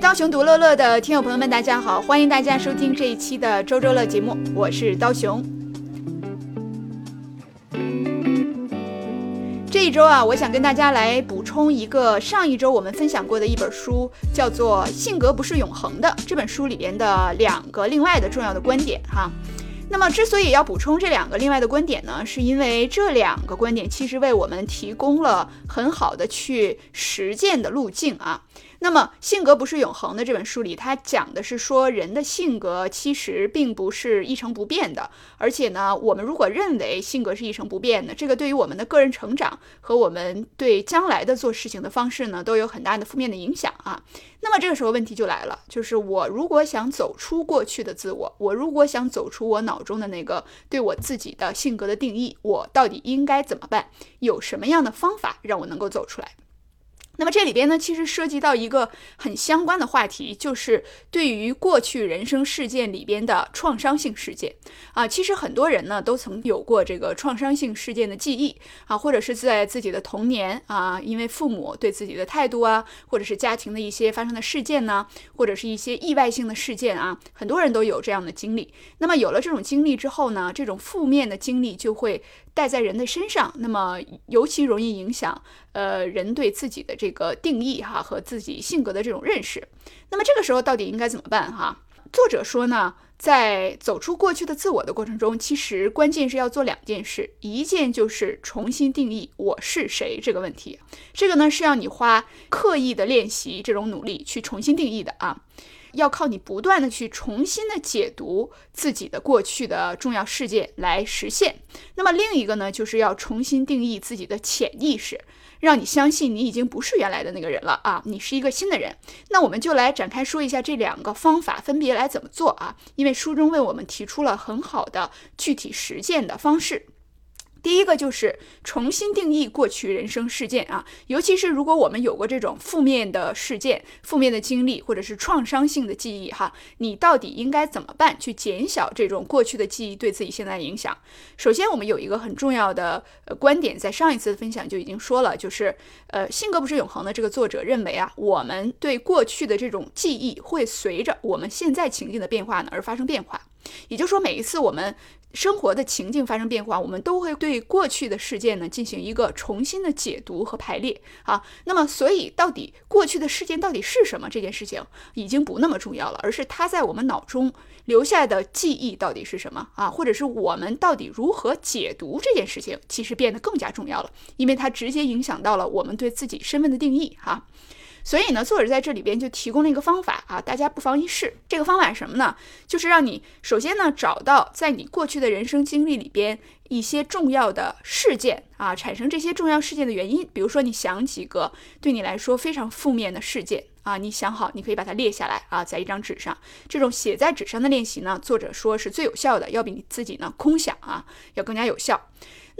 刀熊独乐乐的听友朋友们，大家好，欢迎大家收听这一期的周周乐节目，我是刀熊。这一周啊，我想跟大家来补充一个上一周我们分享过的一本书，叫做《性格不是永恒的》这本书里边的两个另外的重要的观点哈。那么，之所以要补充这两个另外的观点呢，是因为这两个观点其实为我们提供了很好的去实践的路径啊。那么，性格不是永恒的这本书里，它讲的是说人的性格其实并不是一成不变的，而且呢，我们如果认为性格是一成不变的，这个对于我们的个人成长和我们对将来的做事情的方式呢，都有很大的负面的影响啊。那么这个时候问题就来了，就是我如果想走出过去的自我，我如果想走出我脑中的那个对我自己的性格的定义，我到底应该怎么办？有什么样的方法让我能够走出来？那么这里边呢，其实涉及到一个很相关的话题，就是对于过去人生事件里边的创伤性事件啊。其实很多人呢都曾有过这个创伤性事件的记忆啊，或者是在自己的童年啊，因为父母对自己的态度啊，或者是家庭的一些发生的事件呢，或者是一些意外性的事件啊，很多人都有这样的经历。那么有了这种经历之后呢，这种负面的经历就会。带在人的身上，那么尤其容易影响呃人对自己的这个定义哈和自己性格的这种认识。那么这个时候到底应该怎么办哈？作者说呢，在走出过去的自我的过程中，其实关键是要做两件事，一件就是重新定义我是谁这个问题。这个呢是要你花刻意的练习这种努力去重新定义的啊。要靠你不断的去重新的解读自己的过去的重要事件来实现。那么另一个呢，就是要重新定义自己的潜意识，让你相信你已经不是原来的那个人了啊，你是一个新的人。那我们就来展开说一下这两个方法分别来怎么做啊？因为书中为我们提出了很好的具体实践的方式。第一个就是重新定义过去人生事件啊，尤其是如果我们有过这种负面的事件、负面的经历或者是创伤性的记忆哈，你到底应该怎么办去减小这种过去的记忆对自己现在的影响？首先，我们有一个很重要的呃观点，在上一次的分享就已经说了，就是呃性格不是永恒的。这个作者认为啊，我们对过去的这种记忆会随着我们现在情境的变化呢而发生变化，也就是说，每一次我们。生活的情境发生变化，我们都会对过去的事件呢进行一个重新的解读和排列啊。那么，所以到底过去的事件到底是什么？这件事情已经不那么重要了，而是它在我们脑中留下的记忆到底是什么啊？或者是我们到底如何解读这件事情，其实变得更加重要了，因为它直接影响到了我们对自己身份的定义哈。所以呢，作者在这里边就提供了一个方法啊，大家不妨一试。这个方法是什么呢？就是让你首先呢找到在你过去的人生经历里边一些重要的事件啊，产生这些重要事件的原因。比如说，你想几个对你来说非常负面的事件啊，你想好，你可以把它列下来啊，在一张纸上。这种写在纸上的练习呢，作者说是最有效的，要比你自己呢空想啊要更加有效。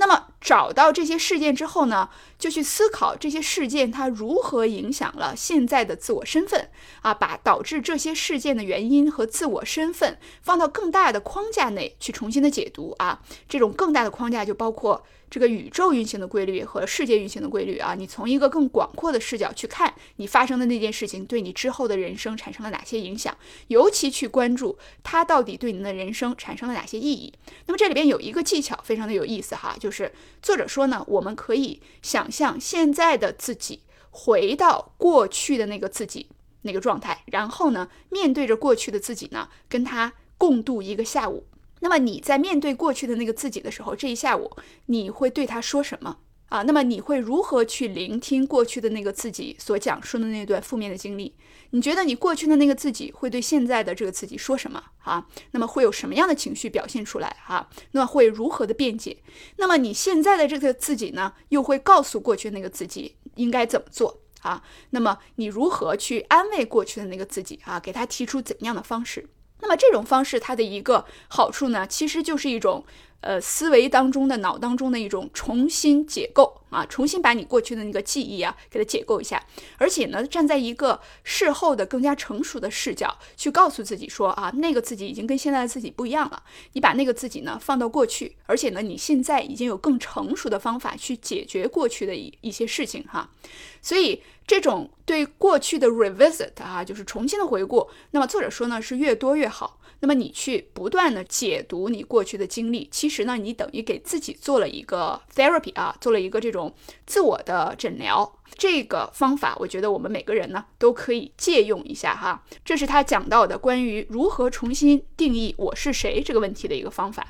那么找到这些事件之后呢，就去思考这些事件它如何影响了现在的自我身份啊，把导致这些事件的原因和自我身份放到更大的框架内去重新的解读啊，这种更大大的框架就包括。这个宇宙运行的规律和世界运行的规律啊，你从一个更广阔的视角去看你发生的那件事情，对你之后的人生产生了哪些影响？尤其去关注它到底对你的人生产生了哪些意义？那么这里边有一个技巧，非常的有意思哈，就是作者说呢，我们可以想象现在的自己回到过去的那个自己那个状态，然后呢，面对着过去的自己呢，跟他共度一个下午。那么你在面对过去的那个自己的时候，这一下午你会对他说什么啊？那么你会如何去聆听过去的那个自己所讲述的那段负面的经历？你觉得你过去的那个自己会对现在的这个自己说什么啊？那么会有什么样的情绪表现出来哈？那么会如何的辩解？那么你现在的这个自己呢，又会告诉过去那个自己应该怎么做啊？那么你如何去安慰过去的那个自己啊？给他提出怎样的方式？那么这种方式，它的一个好处呢，其实就是一种呃思维当中的脑当中的一种重新解构啊，重新把你过去的那个记忆啊给它解构一下，而且呢，站在一个事后的更加成熟的视角去告诉自己说啊，那个自己已经跟现在的自己不一样了。你把那个自己呢放到过去，而且呢，你现在已经有更成熟的方法去解决过去的一一些事情哈。所以这种对过去的 revisit 啊，就是重新的回顾，那么作者说呢是越多越好。那么你去不断的解读你过去的经历，其实呢，你等于给自己做了一个 therapy 啊，做了一个这种自我的诊疗。这个方法，我觉得我们每个人呢都可以借用一下哈。这是他讲到的关于如何重新定义我是谁这个问题的一个方法。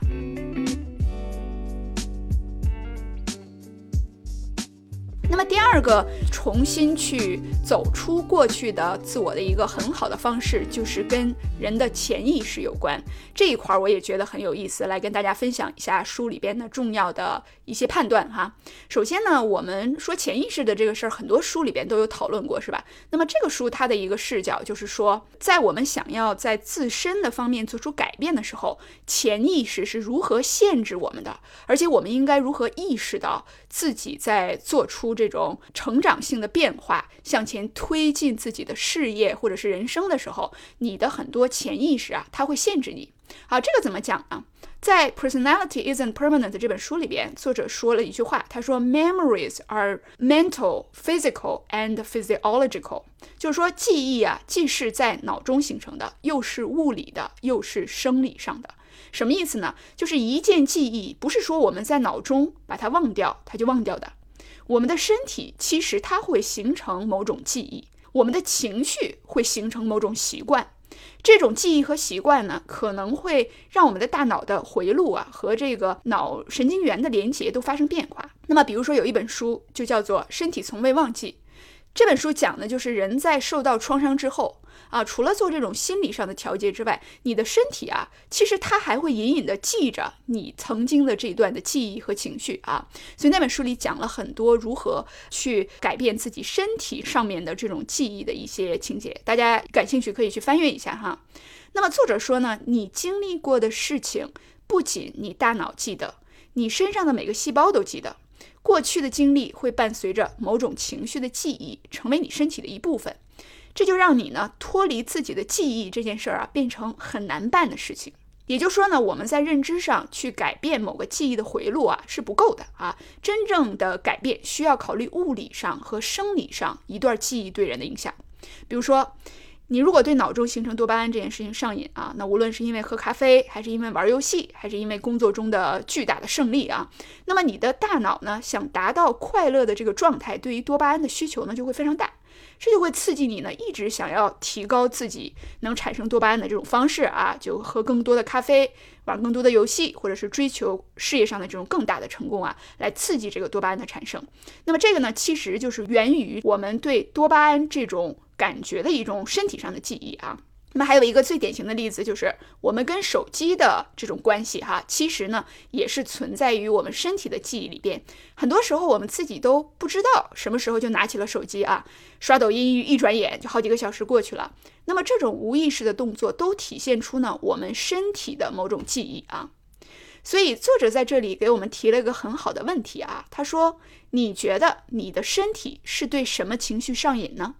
那么第二个重新去走出过去的自我的一个很好的方式，就是跟人的潜意识有关。这一块儿我也觉得很有意思，来跟大家分享一下书里边的重要的一些判断哈。首先呢，我们说潜意识的这个事儿，很多书里边都有讨论过，是吧？那么这个书它的一个视角就是说，在我们想要在自身的方面做出改变的时候，潜意识是如何限制我们的，而且我们应该如何意识到自己在做出。这种成长性的变化，向前推进自己的事业或者是人生的时候，你的很多潜意识啊，它会限制你。好，这个怎么讲呢？在《Personality Isn't Permanent》这本书里边，作者说了一句话，他说：“Memories are mental, physical, and physiological。”就是说，记忆啊，既是在脑中形成的，又是物理的，又是生理上的。什么意思呢？就是一件记忆，不是说我们在脑中把它忘掉，它就忘掉的。我们的身体其实它会形成某种记忆，我们的情绪会形成某种习惯，这种记忆和习惯呢，可能会让我们的大脑的回路啊和这个脑神经元的连接都发生变化。那么，比如说有一本书就叫做《身体从未忘记》，这本书讲的就是人在受到创伤之后。啊，除了做这种心理上的调节之外，你的身体啊，其实它还会隐隐的记着你曾经的这段的记忆和情绪啊。所以那本书里讲了很多如何去改变自己身体上面的这种记忆的一些情节，大家感兴趣可以去翻阅一下哈。那么作者说呢，你经历过的事情不仅你大脑记得，你身上的每个细胞都记得。过去的经历会伴随着某种情绪的记忆，成为你身体的一部分。这就让你呢脱离自己的记忆这件事儿啊，变成很难办的事情。也就是说呢，我们在认知上去改变某个记忆的回路啊是不够的啊。真正的改变需要考虑物理上和生理上一段记忆对人的影响。比如说，你如果对脑中形成多巴胺这件事情上瘾啊，那无论是因为喝咖啡，还是因为玩游戏，还是因为工作中的巨大的胜利啊，那么你的大脑呢想达到快乐的这个状态，对于多巴胺的需求呢就会非常大。这就会刺激你呢，一直想要提高自己能产生多巴胺的这种方式啊，就喝更多的咖啡，玩更多的游戏，或者是追求事业上的这种更大的成功啊，来刺激这个多巴胺的产生。那么这个呢，其实就是源于我们对多巴胺这种感觉的一种身体上的记忆啊。那么还有一个最典型的例子，就是我们跟手机的这种关系哈，其实呢也是存在于我们身体的记忆里边。很多时候我们自己都不知道什么时候就拿起了手机啊，刷抖音一转眼就好几个小时过去了。那么这种无意识的动作都体现出呢我们身体的某种记忆啊。所以作者在这里给我们提了一个很好的问题啊，他说：你觉得你的身体是对什么情绪上瘾呢？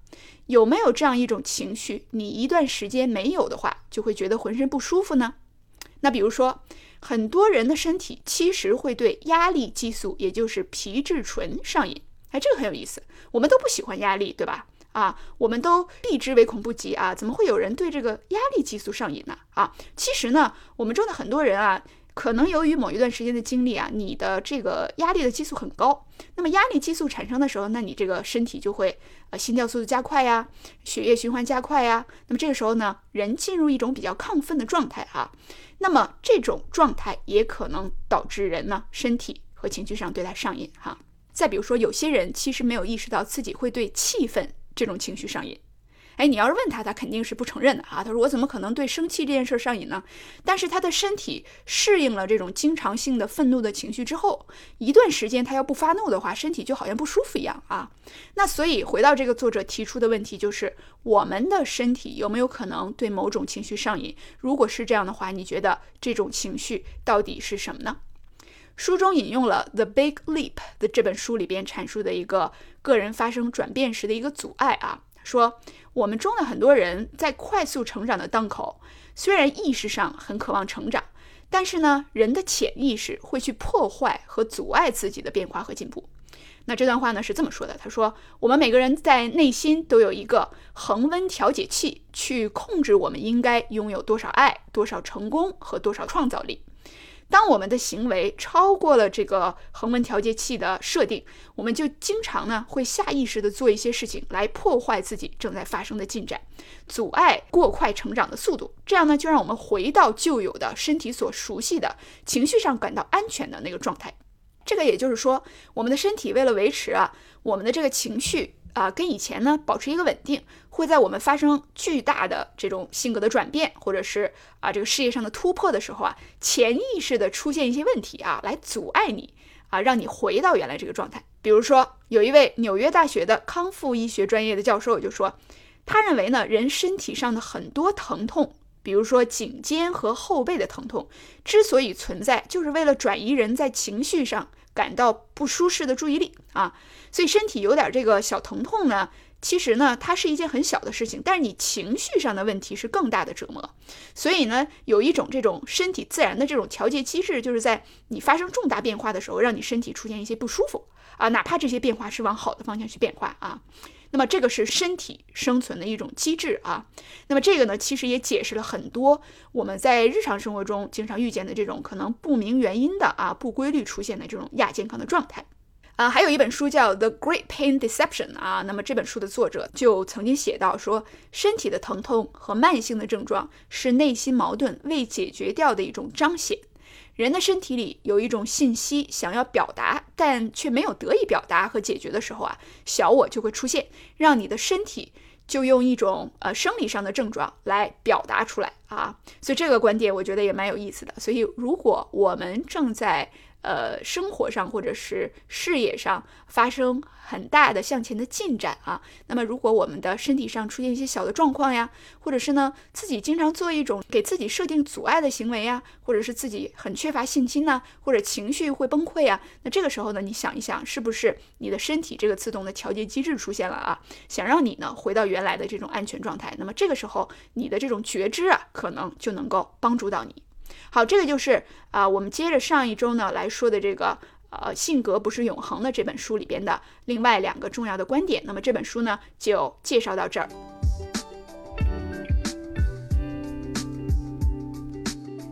有没有这样一种情绪，你一段时间没有的话，就会觉得浑身不舒服呢？那比如说，很多人的身体其实会对压力激素，也就是皮质醇上瘾。哎，这个很有意思。我们都不喜欢压力，对吧？啊，我们都避之唯恐不及啊。怎么会有人对这个压力激素上瘾呢？啊，其实呢，我们中的很多人啊。可能由于某一段时间的经历啊，你的这个压力的激素很高。那么压力激素产生的时候，那你这个身体就会呃心跳速度加快呀，血液循环加快呀。那么这个时候呢，人进入一种比较亢奋的状态哈。那么这种状态也可能导致人呢身体和情绪上对它上瘾哈。再比如说，有些人其实没有意识到自己会对气愤这种情绪上瘾。哎，你要是问他，他肯定是不承认的啊。他说：“我怎么可能对生气这件事上瘾呢？”但是他的身体适应了这种经常性的愤怒的情绪之后，一段时间他要不发怒的话，身体就好像不舒服一样啊。那所以回到这个作者提出的问题，就是我们的身体有没有可能对某种情绪上瘾？如果是这样的话，你觉得这种情绪到底是什么呢？书中引用了《The Big Leap》的这本书里边阐述的一个个人发生转变时的一个阻碍啊，说我们中的很多人在快速成长的当口，虽然意识上很渴望成长，但是呢，人的潜意识会去破坏和阻碍自己的变化和进步。那这段话呢是这么说的，他说我们每个人在内心都有一个恒温调节器，去控制我们应该拥有多少爱、多少成功和多少创造力。当我们的行为超过了这个恒温调节器的设定，我们就经常呢会下意识的做一些事情来破坏自己正在发生的进展，阻碍过快成长的速度。这样呢就让我们回到旧有的身体所熟悉的情绪上感到安全的那个状态。这个也就是说，我们的身体为了维持啊我们的这个情绪。啊，跟以前呢保持一个稳定，会在我们发生巨大的这种性格的转变，或者是啊这个事业上的突破的时候啊，潜意识的出现一些问题啊，来阻碍你啊，让你回到原来这个状态。比如说，有一位纽约大学的康复医学专业的教授就说，他认为呢，人身体上的很多疼痛，比如说颈肩和后背的疼痛，之所以存在，就是为了转移人在情绪上。感到不舒适的注意力啊，所以身体有点这个小疼痛呢，其实呢，它是一件很小的事情，但是你情绪上的问题是更大的折磨。所以呢，有一种这种身体自然的这种调节机制，就是在你发生重大变化的时候，让你身体出现一些不舒服啊，哪怕这些变化是往好的方向去变化啊。那么这个是身体生存的一种机制啊。那么这个呢，其实也解释了很多我们在日常生活中经常遇见的这种可能不明原因的啊不规律出现的这种亚健康的状态啊。还有一本书叫《The Great Pain Deception》啊。那么这本书的作者就曾经写到说，身体的疼痛和慢性的症状是内心矛盾未解决掉的一种彰显。人的身体里有一种信息想要表达，但却没有得以表达和解决的时候啊，小我就会出现，让你的身体就用一种呃生理上的症状来表达出来啊。所以这个观点我觉得也蛮有意思的。所以如果我们正在呃，生活上或者是事业上发生很大的向前的进展啊，那么如果我们的身体上出现一些小的状况呀，或者是呢自己经常做一种给自己设定阻碍的行为呀，或者是自己很缺乏信心呢，或者情绪会崩溃啊，那这个时候呢，你想一想，是不是你的身体这个自动的调节机制出现了啊？想让你呢回到原来的这种安全状态，那么这个时候你的这种觉知啊，可能就能够帮助到你。好，这个就是啊，我们接着上一周呢来说的这个呃，性格不是永恒的这本书里边的另外两个重要的观点。那么这本书呢就介绍到这儿。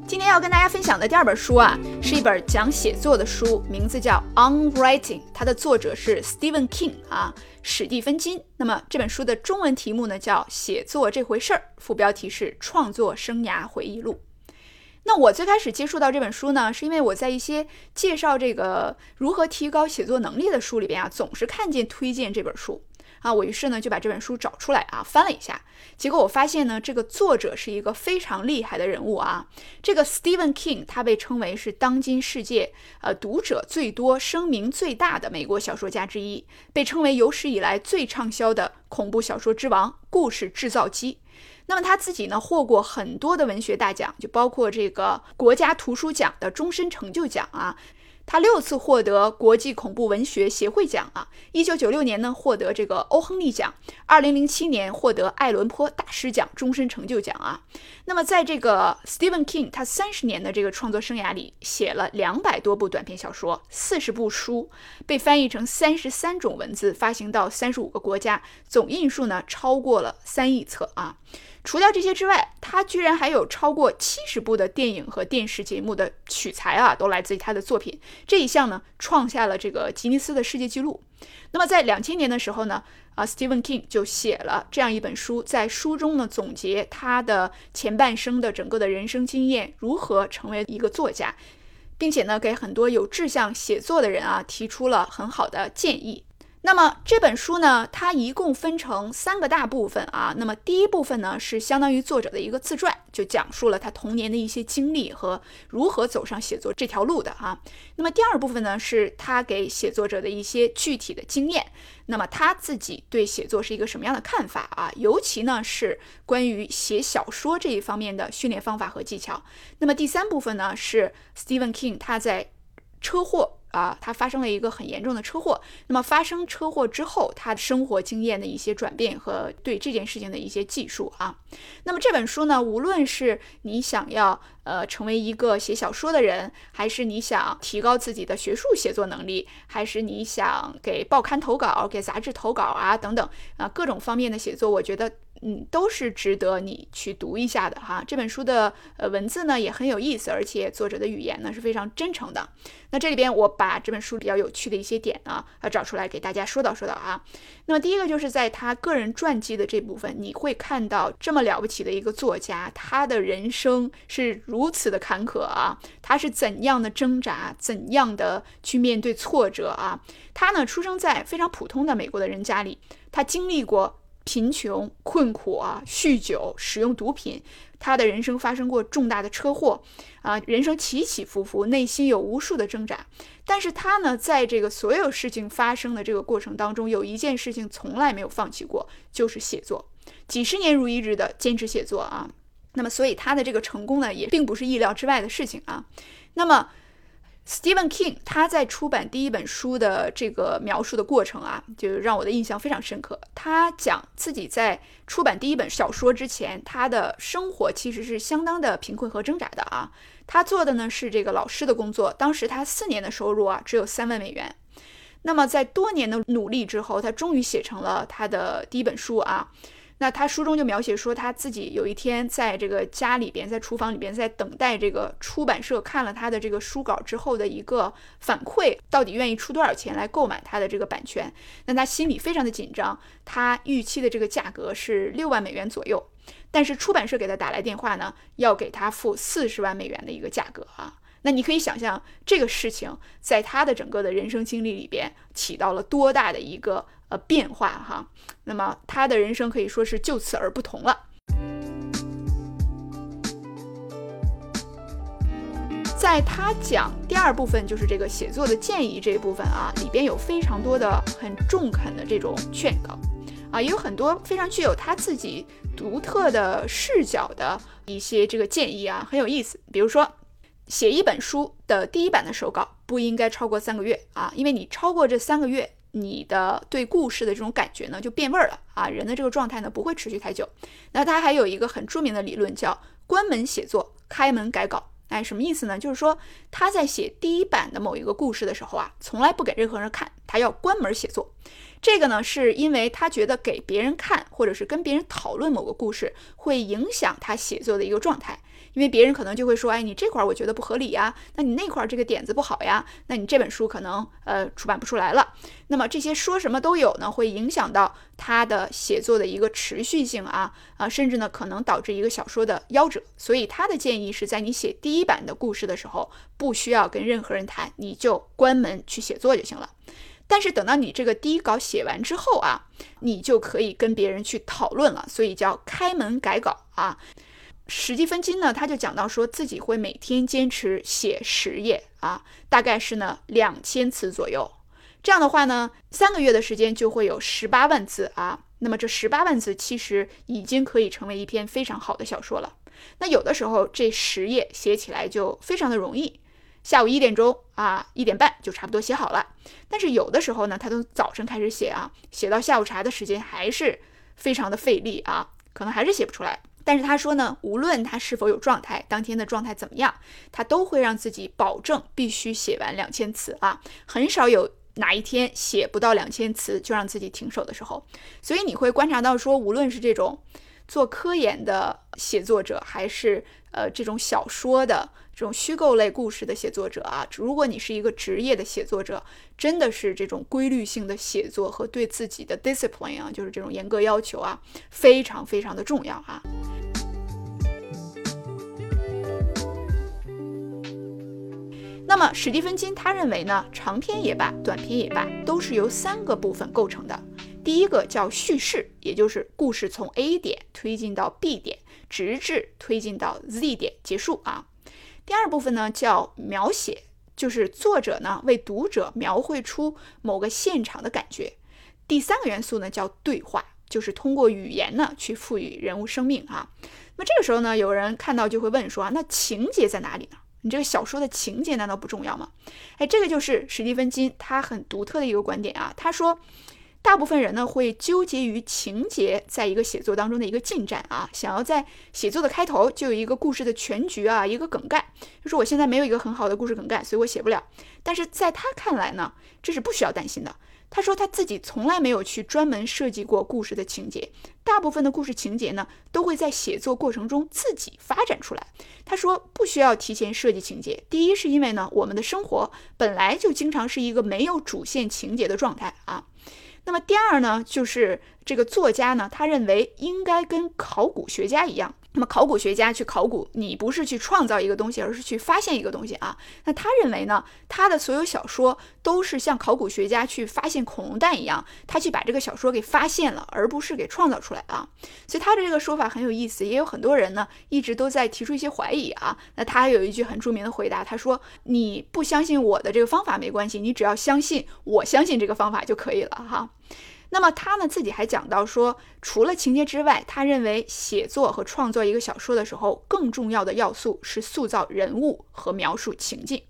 今天要跟大家分享的第二本书啊，是一本讲写作的书，名字叫《On Writing》，它的作者是 Stephen King 啊，史蒂芬金。那么这本书的中文题目呢叫《写作这回事儿》，副标题是《创作生涯回忆录》。那我最开始接触到这本书呢，是因为我在一些介绍这个如何提高写作能力的书里边啊，总是看见推荐这本书。啊，我于是呢就把这本书找出来啊，翻了一下，结果我发现呢，这个作者是一个非常厉害的人物啊，这个 Stephen King 他被称为是当今世界呃读者最多、声名最大的美国小说家之一，被称为有史以来最畅销的恐怖小说之王、故事制造机。那么他自己呢，获过很多的文学大奖，就包括这个国家图书奖的终身成就奖啊。他六次获得国际恐怖文学协会奖啊，一九九六年呢获得这个欧亨利奖，二零零七年获得爱伦坡大师奖终身成就奖啊。那么在这个 Stephen King 他三十年的这个创作生涯里，写了两百多部短篇小说，四十部书，被翻译成三十三种文字，发行到三十五个国家，总印数呢超过了三亿册啊。除掉这些之外，他居然还有超过七十部的电影和电视节目的取材啊，都来自于他的作品。这一项呢，创下了这个吉尼斯的世界纪录。那么在两千年的时候呢，啊，Stephen King 就写了这样一本书，在书中呢总结他的前半生的整个的人生经验，如何成为一个作家，并且呢给很多有志向写作的人啊提出了很好的建议。那么这本书呢，它一共分成三个大部分啊。那么第一部分呢，是相当于作者的一个自传，就讲述了他童年的一些经历和如何走上写作这条路的啊。那么第二部分呢，是他给写作者的一些具体的经验。那么他自己对写作是一个什么样的看法啊？尤其呢是关于写小说这一方面的训练方法和技巧。那么第三部分呢，是 Stephen King 他在车祸。啊，他发生了一个很严重的车祸。那么发生车祸之后，他生活经验的一些转变和对这件事情的一些记述啊。那么这本书呢，无论是你想要呃成为一个写小说的人，还是你想提高自己的学术写作能力，还是你想给报刊投稿、给杂志投稿啊等等啊各种方面的写作，我觉得。嗯，都是值得你去读一下的哈。这本书的呃文字呢也很有意思，而且作者的语言呢是非常真诚的。那这里边我把这本书比较有趣的一些点呢，呃找出来给大家说道说道啊。那么第一个就是在他个人传记的这部分，你会看到这么了不起的一个作家，他的人生是如此的坎坷啊，他是怎样的挣扎，怎样的去面对挫折啊。他呢出生在非常普通的美国的人家里，他经历过。贫穷、困苦啊，酗酒、使用毒品，他的人生发生过重大的车祸啊，人生起起伏伏，内心有无数的挣扎。但是他呢，在这个所有事情发生的这个过程当中，有一件事情从来没有放弃过，就是写作，几十年如一日的坚持写作啊。那么，所以他的这个成功呢，也并不是意料之外的事情啊。那么。Stephen King 他在出版第一本书的这个描述的过程啊，就让我的印象非常深刻。他讲自己在出版第一本小说之前，他的生活其实是相当的贫困和挣扎的啊。他做的呢是这个老师的工作，当时他四年的收入啊只有三万美元。那么在多年的努力之后，他终于写成了他的第一本书啊。那他书中就描写说，他自己有一天在这个家里边，在厨房里边，在等待这个出版社看了他的这个书稿之后的一个反馈，到底愿意出多少钱来购买他的这个版权。那他心里非常的紧张，他预期的这个价格是六万美元左右，但是出版社给他打来电话呢，要给他付四十万美元的一个价格啊。那你可以想象这个事情在他的整个的人生经历里边起到了多大的一个。呃，变化哈，那么他的人生可以说是就此而不同了。在他讲第二部分，就是这个写作的建议这一部分啊，里边有非常多的很中肯的这种劝告啊，也有很多非常具有他自己独特的视角的一些这个建议啊，很有意思。比如说，写一本书的第一版的手稿不应该超过三个月啊，因为你超过这三个月。你的对故事的这种感觉呢，就变味儿了啊！人的这个状态呢，不会持续太久。那他还有一个很著名的理论，叫关门写作，开门改稿。哎，什么意思呢？就是说他在写第一版的某一个故事的时候啊，从来不给任何人看，他要关门写作。这个呢，是因为他觉得给别人看，或者是跟别人讨论某个故事，会影响他写作的一个状态。因为别人可能就会说，哎，你这块儿我觉得不合理呀，那你那块儿这个点子不好呀，那你这本书可能呃出版不出来了。那么这些说什么都有呢，会影响到他的写作的一个持续性啊啊，甚至呢可能导致一个小说的夭折。所以他的建议是在你写第一版的故事的时候，不需要跟任何人谈，你就关门去写作就行了。但是等到你这个第一稿写完之后啊，你就可以跟别人去讨论了，所以叫开门改稿啊。史蒂芬金呢，他就讲到说自己会每天坚持写十页啊，大概是呢两千词左右。这样的话呢，三个月的时间就会有十八万字啊。那么这十八万字其实已经可以成为一篇非常好的小说了。那有的时候这十页写起来就非常的容易，下午一点钟啊，一点半就差不多写好了。但是有的时候呢，他从早晨开始写啊，写到下午茶的时间还是非常的费力啊，可能还是写不出来。但是他说呢，无论他是否有状态，当天的状态怎么样，他都会让自己保证必须写完两千词啊，很少有哪一天写不到两千词就让自己停手的时候。所以你会观察到说，无论是这种做科研的写作者，还是呃这种小说的。这种虚构类故事的写作者啊，如果你是一个职业的写作者，真的是这种规律性的写作和对自己的 discipline 啊，就是这种严格要求啊，非常非常的重要啊。那么史蒂芬金他认为呢，长篇也罢，短篇也罢，都是由三个部分构成的。第一个叫叙事，也就是故事从 A 点推进到 B 点，直至推进到 Z 点结束啊。第二部分呢叫描写，就是作者呢为读者描绘出某个现场的感觉。第三个元素呢叫对话，就是通过语言呢去赋予人物生命啊。那么这个时候呢，有人看到就会问说啊，那情节在哪里呢？你这个小说的情节难道不重要吗？哎，这个就是史蒂芬金他很独特的一个观点啊。他说，大部分人呢会纠结于情节在一个写作当中的一个进展啊，想要在写作的开头就有一个故事的全局啊，一个梗概。就说我现在没有一个很好的故事梗概，所以我写不了。但是在他看来呢，这是不需要担心的。他说他自己从来没有去专门设计过故事的情节，大部分的故事情节呢都会在写作过程中自己发展出来。他说不需要提前设计情节，第一是因为呢我们的生活本来就经常是一个没有主线情节的状态啊。那么第二呢就是这个作家呢他认为应该跟考古学家一样。那么考古学家去考古，你不是去创造一个东西，而是去发现一个东西啊。那他认为呢，他的所有小说都是像考古学家去发现恐龙蛋一样，他去把这个小说给发现了，而不是给创造出来啊。所以他的这个说法很有意思，也有很多人呢一直都在提出一些怀疑啊。那他还有一句很著名的回答，他说：“你不相信我的这个方法没关系，你只要相信我相信这个方法就可以了哈。”那么他呢自己还讲到说，除了情节之外，他认为写作和创作一个小说的时候，更重要的要素是塑造人物和描述情境。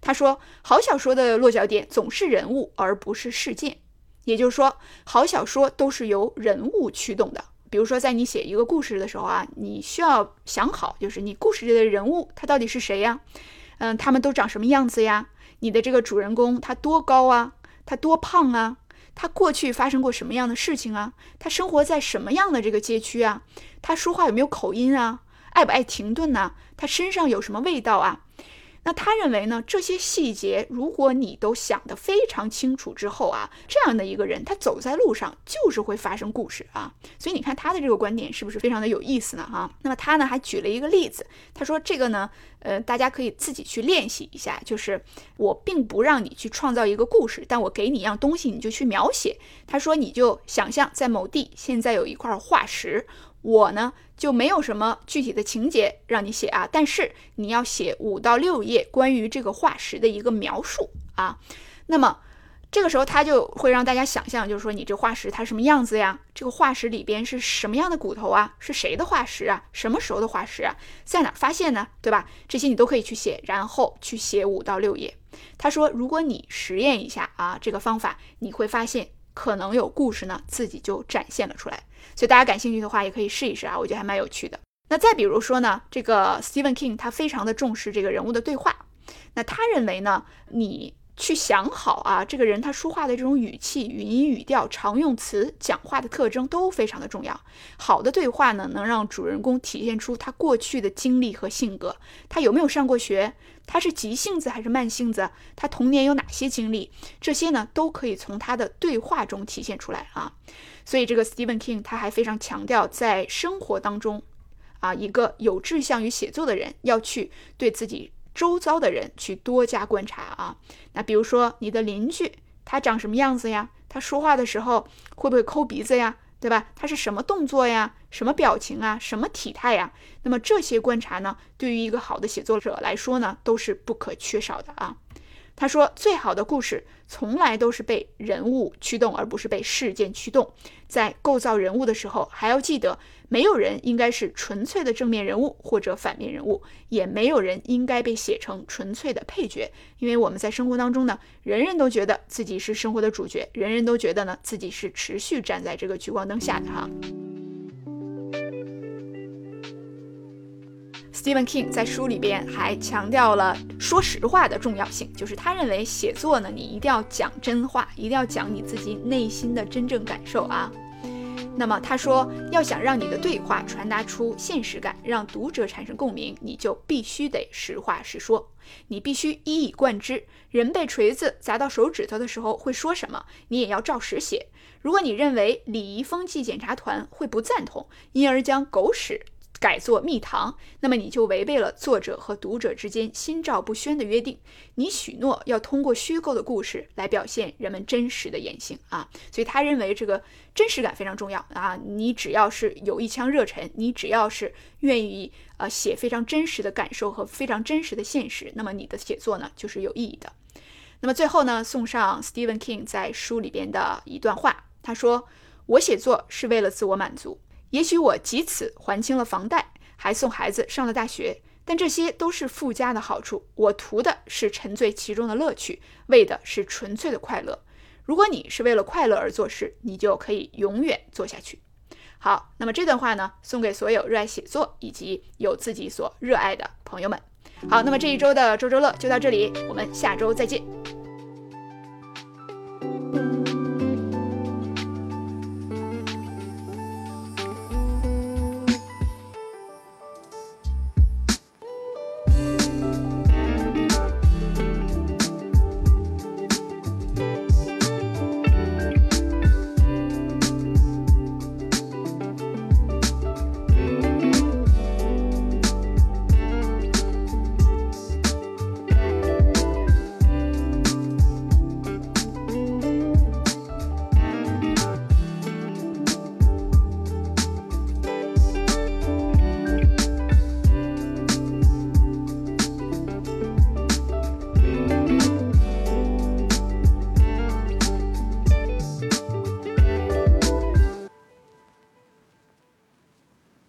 他说，好小说的落脚点总是人物而不是事件，也就是说，好小说都是由人物驱动的。比如说，在你写一个故事的时候啊，你需要想好，就是你故事里的人物他到底是谁呀？嗯，他们都长什么样子呀？你的这个主人公他多高啊？他多胖啊？他过去发生过什么样的事情啊？他生活在什么样的这个街区啊？他说话有没有口音啊？爱不爱停顿呢？他身上有什么味道啊？那他认为呢？这些细节，如果你都想得非常清楚之后啊，这样的一个人，他走在路上就是会发生故事啊。所以你看他的这个观点是不是非常的有意思呢？哈，那么他呢还举了一个例子，他说这个呢，呃，大家可以自己去练习一下，就是我并不让你去创造一个故事，但我给你一样东西，你就去描写。他说你就想象在某地现在有一块化石。我呢就没有什么具体的情节让你写啊，但是你要写五到六页关于这个化石的一个描述啊。那么这个时候他就会让大家想象，就是说你这化石它什么样子呀？这个化石里边是什么样的骨头啊？是谁的化石啊？什么时候的化石啊？在哪发现呢？对吧？这些你都可以去写，然后去写五到六页。他说，如果你实验一下啊，这个方法你会发现。可能有故事呢，自己就展现了出来。所以大家感兴趣的话，也可以试一试啊，我觉得还蛮有趣的。那再比如说呢，这个 Stephen King 他非常的重视这个人物的对话。那他认为呢，你去想好啊，这个人他说话的这种语气、语音、语调、常用词、讲话的特征都非常的重要。好的对话呢，能让主人公体现出他过去的经历和性格。他有没有上过学？他是急性子还是慢性子？他童年有哪些经历？这些呢，都可以从他的对话中体现出来啊。所以这个 Stephen King 他还非常强调，在生活当中，啊，一个有志向于写作的人要去对自己周遭的人去多加观察啊。那比如说你的邻居，他长什么样子呀？他说话的时候会不会抠鼻子呀？对吧？他是什么动作呀？什么表情啊？什么体态呀？那么这些观察呢，对于一个好的写作者来说呢，都是不可缺少的啊。他说，最好的故事从来都是被人物驱动，而不是被事件驱动。在构造人物的时候，还要记得，没有人应该是纯粹的正面人物或者反面人物，也没有人应该被写成纯粹的配角。因为我们在生活当中呢，人人都觉得自己是生活的主角，人人都觉得呢自己是持续站在这个聚光灯下的哈。Stephen King 在书里边还强调了说实话的重要性，就是他认为写作呢，你一定要讲真话，一定要讲你自己内心的真正感受啊。那么他说，要想让你的对话传达出现实感，让读者产生共鸣，你就必须得实话实说，你必须一以贯之。人被锤子砸到手指头的时候会说什么，你也要照实写。如果你认为礼仪风纪检查团会不赞同，因而将狗屎。改作蜜糖，那么你就违背了作者和读者之间心照不宣的约定。你许诺要通过虚构的故事来表现人们真实的言行啊，所以他认为这个真实感非常重要啊。你只要是有一腔热忱，你只要是愿意呃写非常真实的感受和非常真实的现实，那么你的写作呢就是有意义的。那么最后呢，送上 Stephen King 在书里边的一段话，他说：“我写作是为了自我满足。”也许我即此还清了房贷还送孩子上了大学。但这些都是附加的好处我图的是沉醉其中的乐趣为的是纯粹的快乐。如果你是为了快乐而做事你就可以永远做下去。好那么这段话呢送给所有热爱写作以及有自己所热爱的朋友们。好那么这一周的周周乐就到这里我们下周再见。